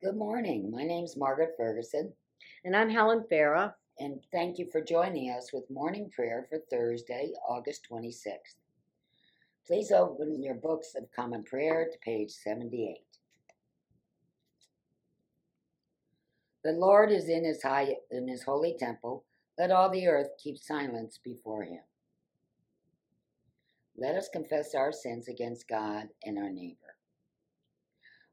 Good morning. My name is Margaret Ferguson, And I'm Helen Farah. and thank you for joining us with morning prayer for Thursday, August 26th. Please open your books of common prayer to page 78. The Lord is in his high in his holy temple. Let all the earth keep silence before him. Let us confess our sins against God and our neighbor.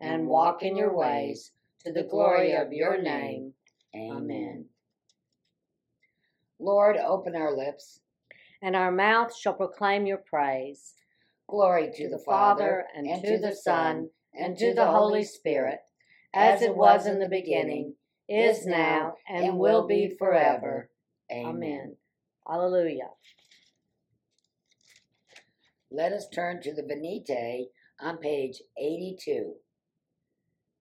and walk in your ways, to the glory of your name. Amen. Lord, open our lips. And our mouth shall proclaim your praise. Glory to the Father, and, to the Son, and to the Holy Spirit, as it was in the beginning, is now, and will be forever. Amen. Hallelujah. Let us turn to the Venite on page 82.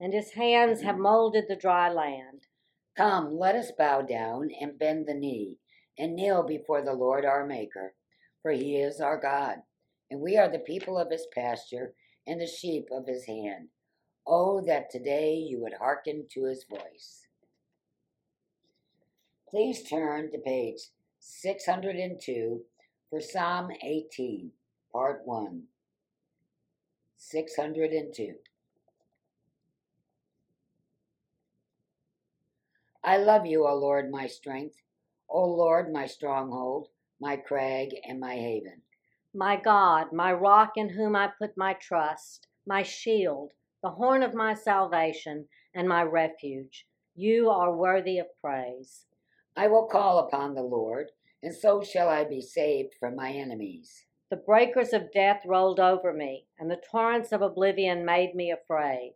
and his hands have mm-hmm. molded the dry land. Come, let us bow down and bend the knee and kneel before the Lord our Maker, for he is our God, and we are the people of his pasture and the sheep of his hand. Oh, that today you would hearken to his voice. Please turn to page 602 for Psalm 18, Part 1. 602. I love you, O Lord, my strength, O Lord, my stronghold, my crag, and my haven. My God, my rock in whom I put my trust, my shield, the horn of my salvation, and my refuge. You are worthy of praise. I will call upon the Lord, and so shall I be saved from my enemies. The breakers of death rolled over me, and the torrents of oblivion made me afraid.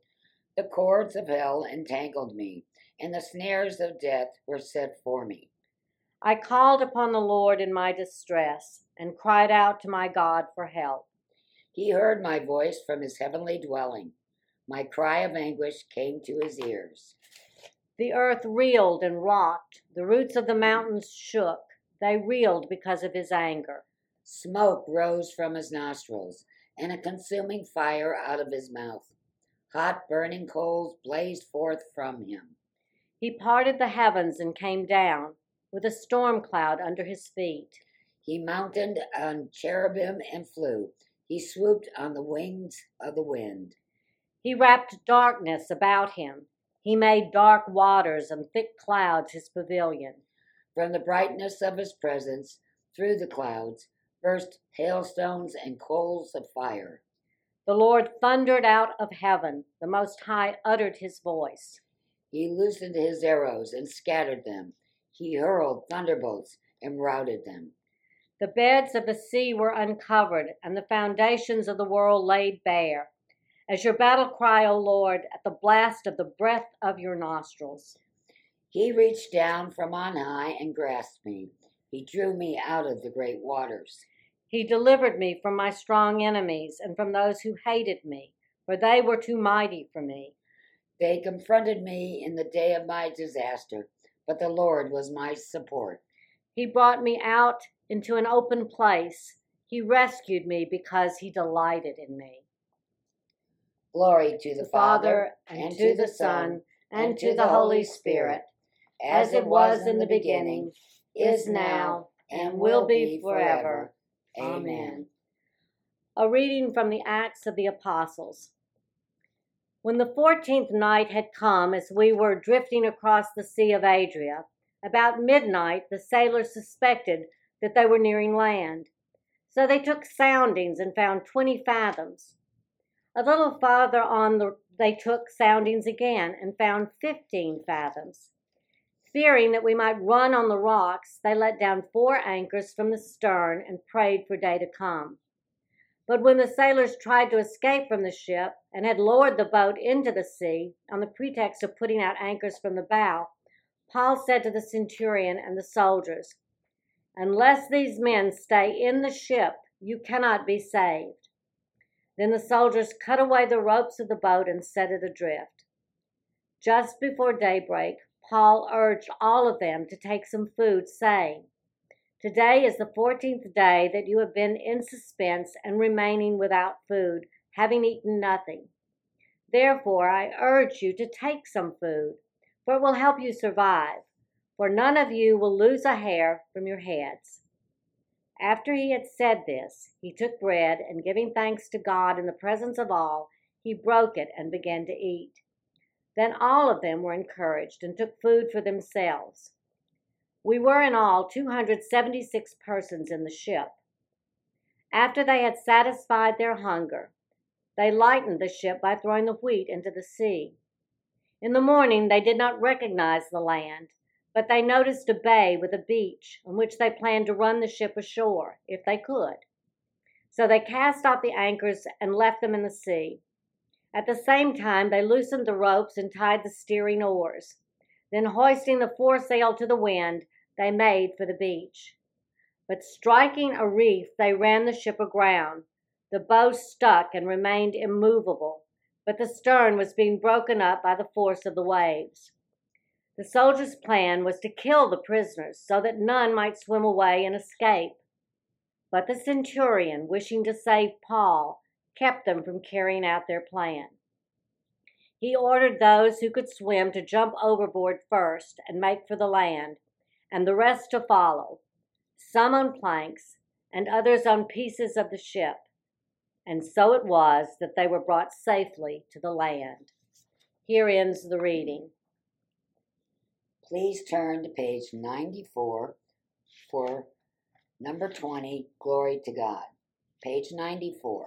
The cords of hell entangled me, and the snares of death were set for me. I called upon the Lord in my distress, and cried out to my God for help. He heard my voice from his heavenly dwelling. My cry of anguish came to his ears. The earth reeled and rocked, the roots of the mountains shook. They reeled because of his anger. Smoke rose from his nostrils, and a consuming fire out of his mouth. Hot burning coals blazed forth from him. He parted the heavens and came down, with a storm cloud under his feet. He mounted on cherubim and flew. He swooped on the wings of the wind. He wrapped darkness about him. He made dark waters and thick clouds his pavilion. From the brightness of his presence, through the clouds, burst hailstones and coals of fire. The Lord thundered out of heaven. The Most High uttered his voice. He loosened his arrows and scattered them. He hurled thunderbolts and routed them. The beds of the sea were uncovered, and the foundations of the world laid bare. As your battle cry, O Lord, at the blast of the breath of your nostrils. He reached down from on high and grasped me. He drew me out of the great waters. He delivered me from my strong enemies and from those who hated me, for they were too mighty for me. They confronted me in the day of my disaster, but the Lord was my support. He brought me out into an open place. He rescued me because he delighted in me. Glory to the Father, and to the Son, and to the Holy Spirit, as it was in the beginning, is now, and will be forever. Amen. Amen. A reading from the Acts of the Apostles. When the fourteenth night had come, as we were drifting across the Sea of Adria, about midnight the sailors suspected that they were nearing land. So they took soundings and found twenty fathoms. A little farther on the, they took soundings again and found fifteen fathoms. Fearing that we might run on the rocks, they let down four anchors from the stern and prayed for day to come. But when the sailors tried to escape from the ship and had lowered the boat into the sea on the pretext of putting out anchors from the bow, Paul said to the centurion and the soldiers, Unless these men stay in the ship, you cannot be saved. Then the soldiers cut away the ropes of the boat and set it adrift. Just before daybreak, Paul urged all of them to take some food, saying, Today is the fourteenth day that you have been in suspense and remaining without food, having eaten nothing. Therefore, I urge you to take some food, for it will help you survive, for none of you will lose a hair from your heads. After he had said this, he took bread, and giving thanks to God in the presence of all, he broke it and began to eat. Then all of them were encouraged and took food for themselves. We were in all 276 persons in the ship. After they had satisfied their hunger, they lightened the ship by throwing the wheat into the sea. In the morning they did not recognize the land, but they noticed a bay with a beach on which they planned to run the ship ashore if they could. So they cast off the anchors and left them in the sea. At the same time, they loosened the ropes and tied the steering oars. Then, hoisting the foresail to the wind, they made for the beach. But striking a reef, they ran the ship aground. The bow stuck and remained immovable, but the stern was being broken up by the force of the waves. The soldiers' plan was to kill the prisoners so that none might swim away and escape. But the centurion, wishing to save Paul, kept them from carrying out their plan. He ordered those who could swim to jump overboard first and make for the land, and the rest to follow, some on planks and others on pieces of the ship. And so it was that they were brought safely to the land. Here ends the reading. Please turn to page 94 for number 20, Glory to God. Page 94.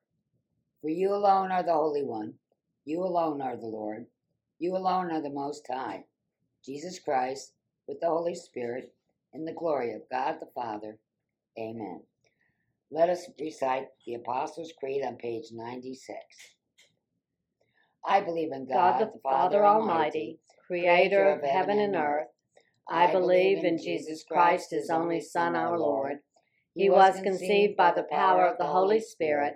For you alone are the Holy One. You alone are the Lord. You alone are the Most High. Jesus Christ, with the Holy Spirit, in the glory of God the Father. Amen. Let us recite the Apostles' Creed on page 96. I believe in God, God the Father Almighty, creator of heaven and earth. I believe in Jesus Christ, his only Son, our Lord. He was conceived by the power of the Holy Spirit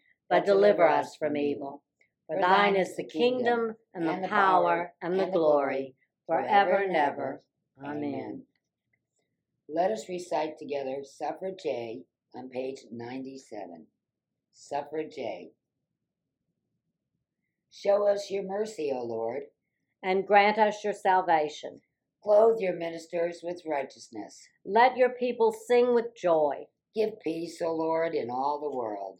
but deliver us from evil. For thine is the kingdom, and the power, and the glory, forever and ever. Amen. Let us recite together Suffrage A on page 97. Suffrage A. Show us your mercy, O Lord. and grant us your salvation. Clothe your ministers with righteousness. Let your people sing with joy, Give peace, O Lord, in all the world.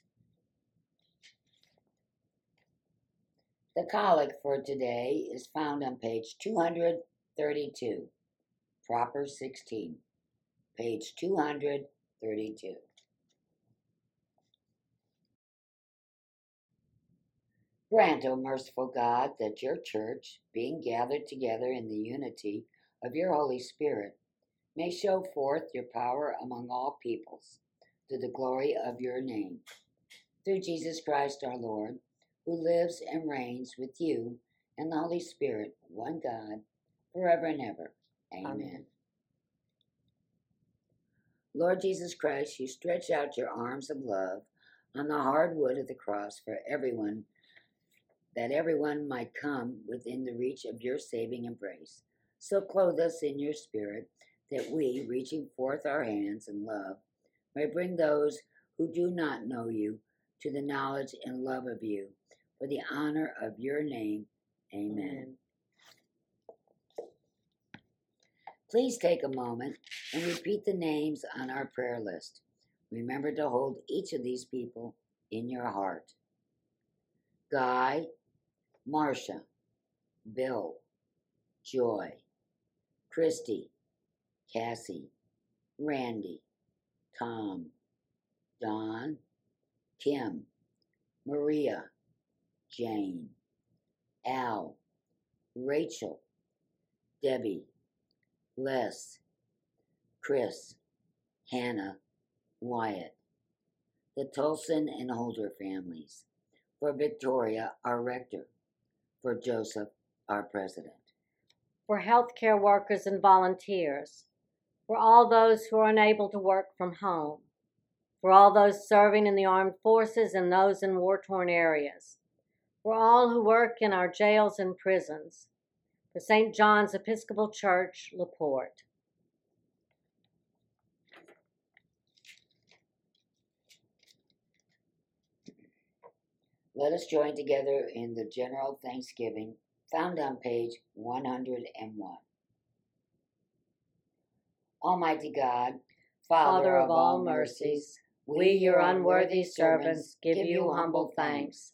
The collect for today is found on page 232, proper 16. Page 232. Grant, O merciful God, that your church, being gathered together in the unity of your Holy Spirit, may show forth your power among all peoples, to the glory of your name. Through Jesus Christ our Lord, who lives and reigns with you and the Holy Spirit, one God, forever and ever. Amen. Amen. Lord Jesus Christ, you stretch out your arms of love on the hard wood of the cross for everyone, that everyone might come within the reach of your saving embrace. So clothe us in your spirit, that we, reaching forth our hands in love, may bring those who do not know you to the knowledge and love of you, for the honor of your name. Amen. Please take a moment and repeat the names on our prayer list. Remember to hold each of these people in your heart Guy, Marcia, Bill, Joy, Christy, Cassie, Randy, Tom, Don, Kim, Maria, Jane, Al, Rachel, Debbie, Les, Chris, Hannah, Wyatt, the Tolson and Holder families, for Victoria, our rector, for Joseph, our president. For healthcare workers and volunteers, for all those who are unable to work from home, for all those serving in the armed forces and those in war torn areas, for all who work in our jails and prisons, for St. John's Episcopal Church, LaPorte. Let us join together in the general thanksgiving found on page 101. Almighty God, Father of all mercies, we, your unworthy servants, give you humble thanks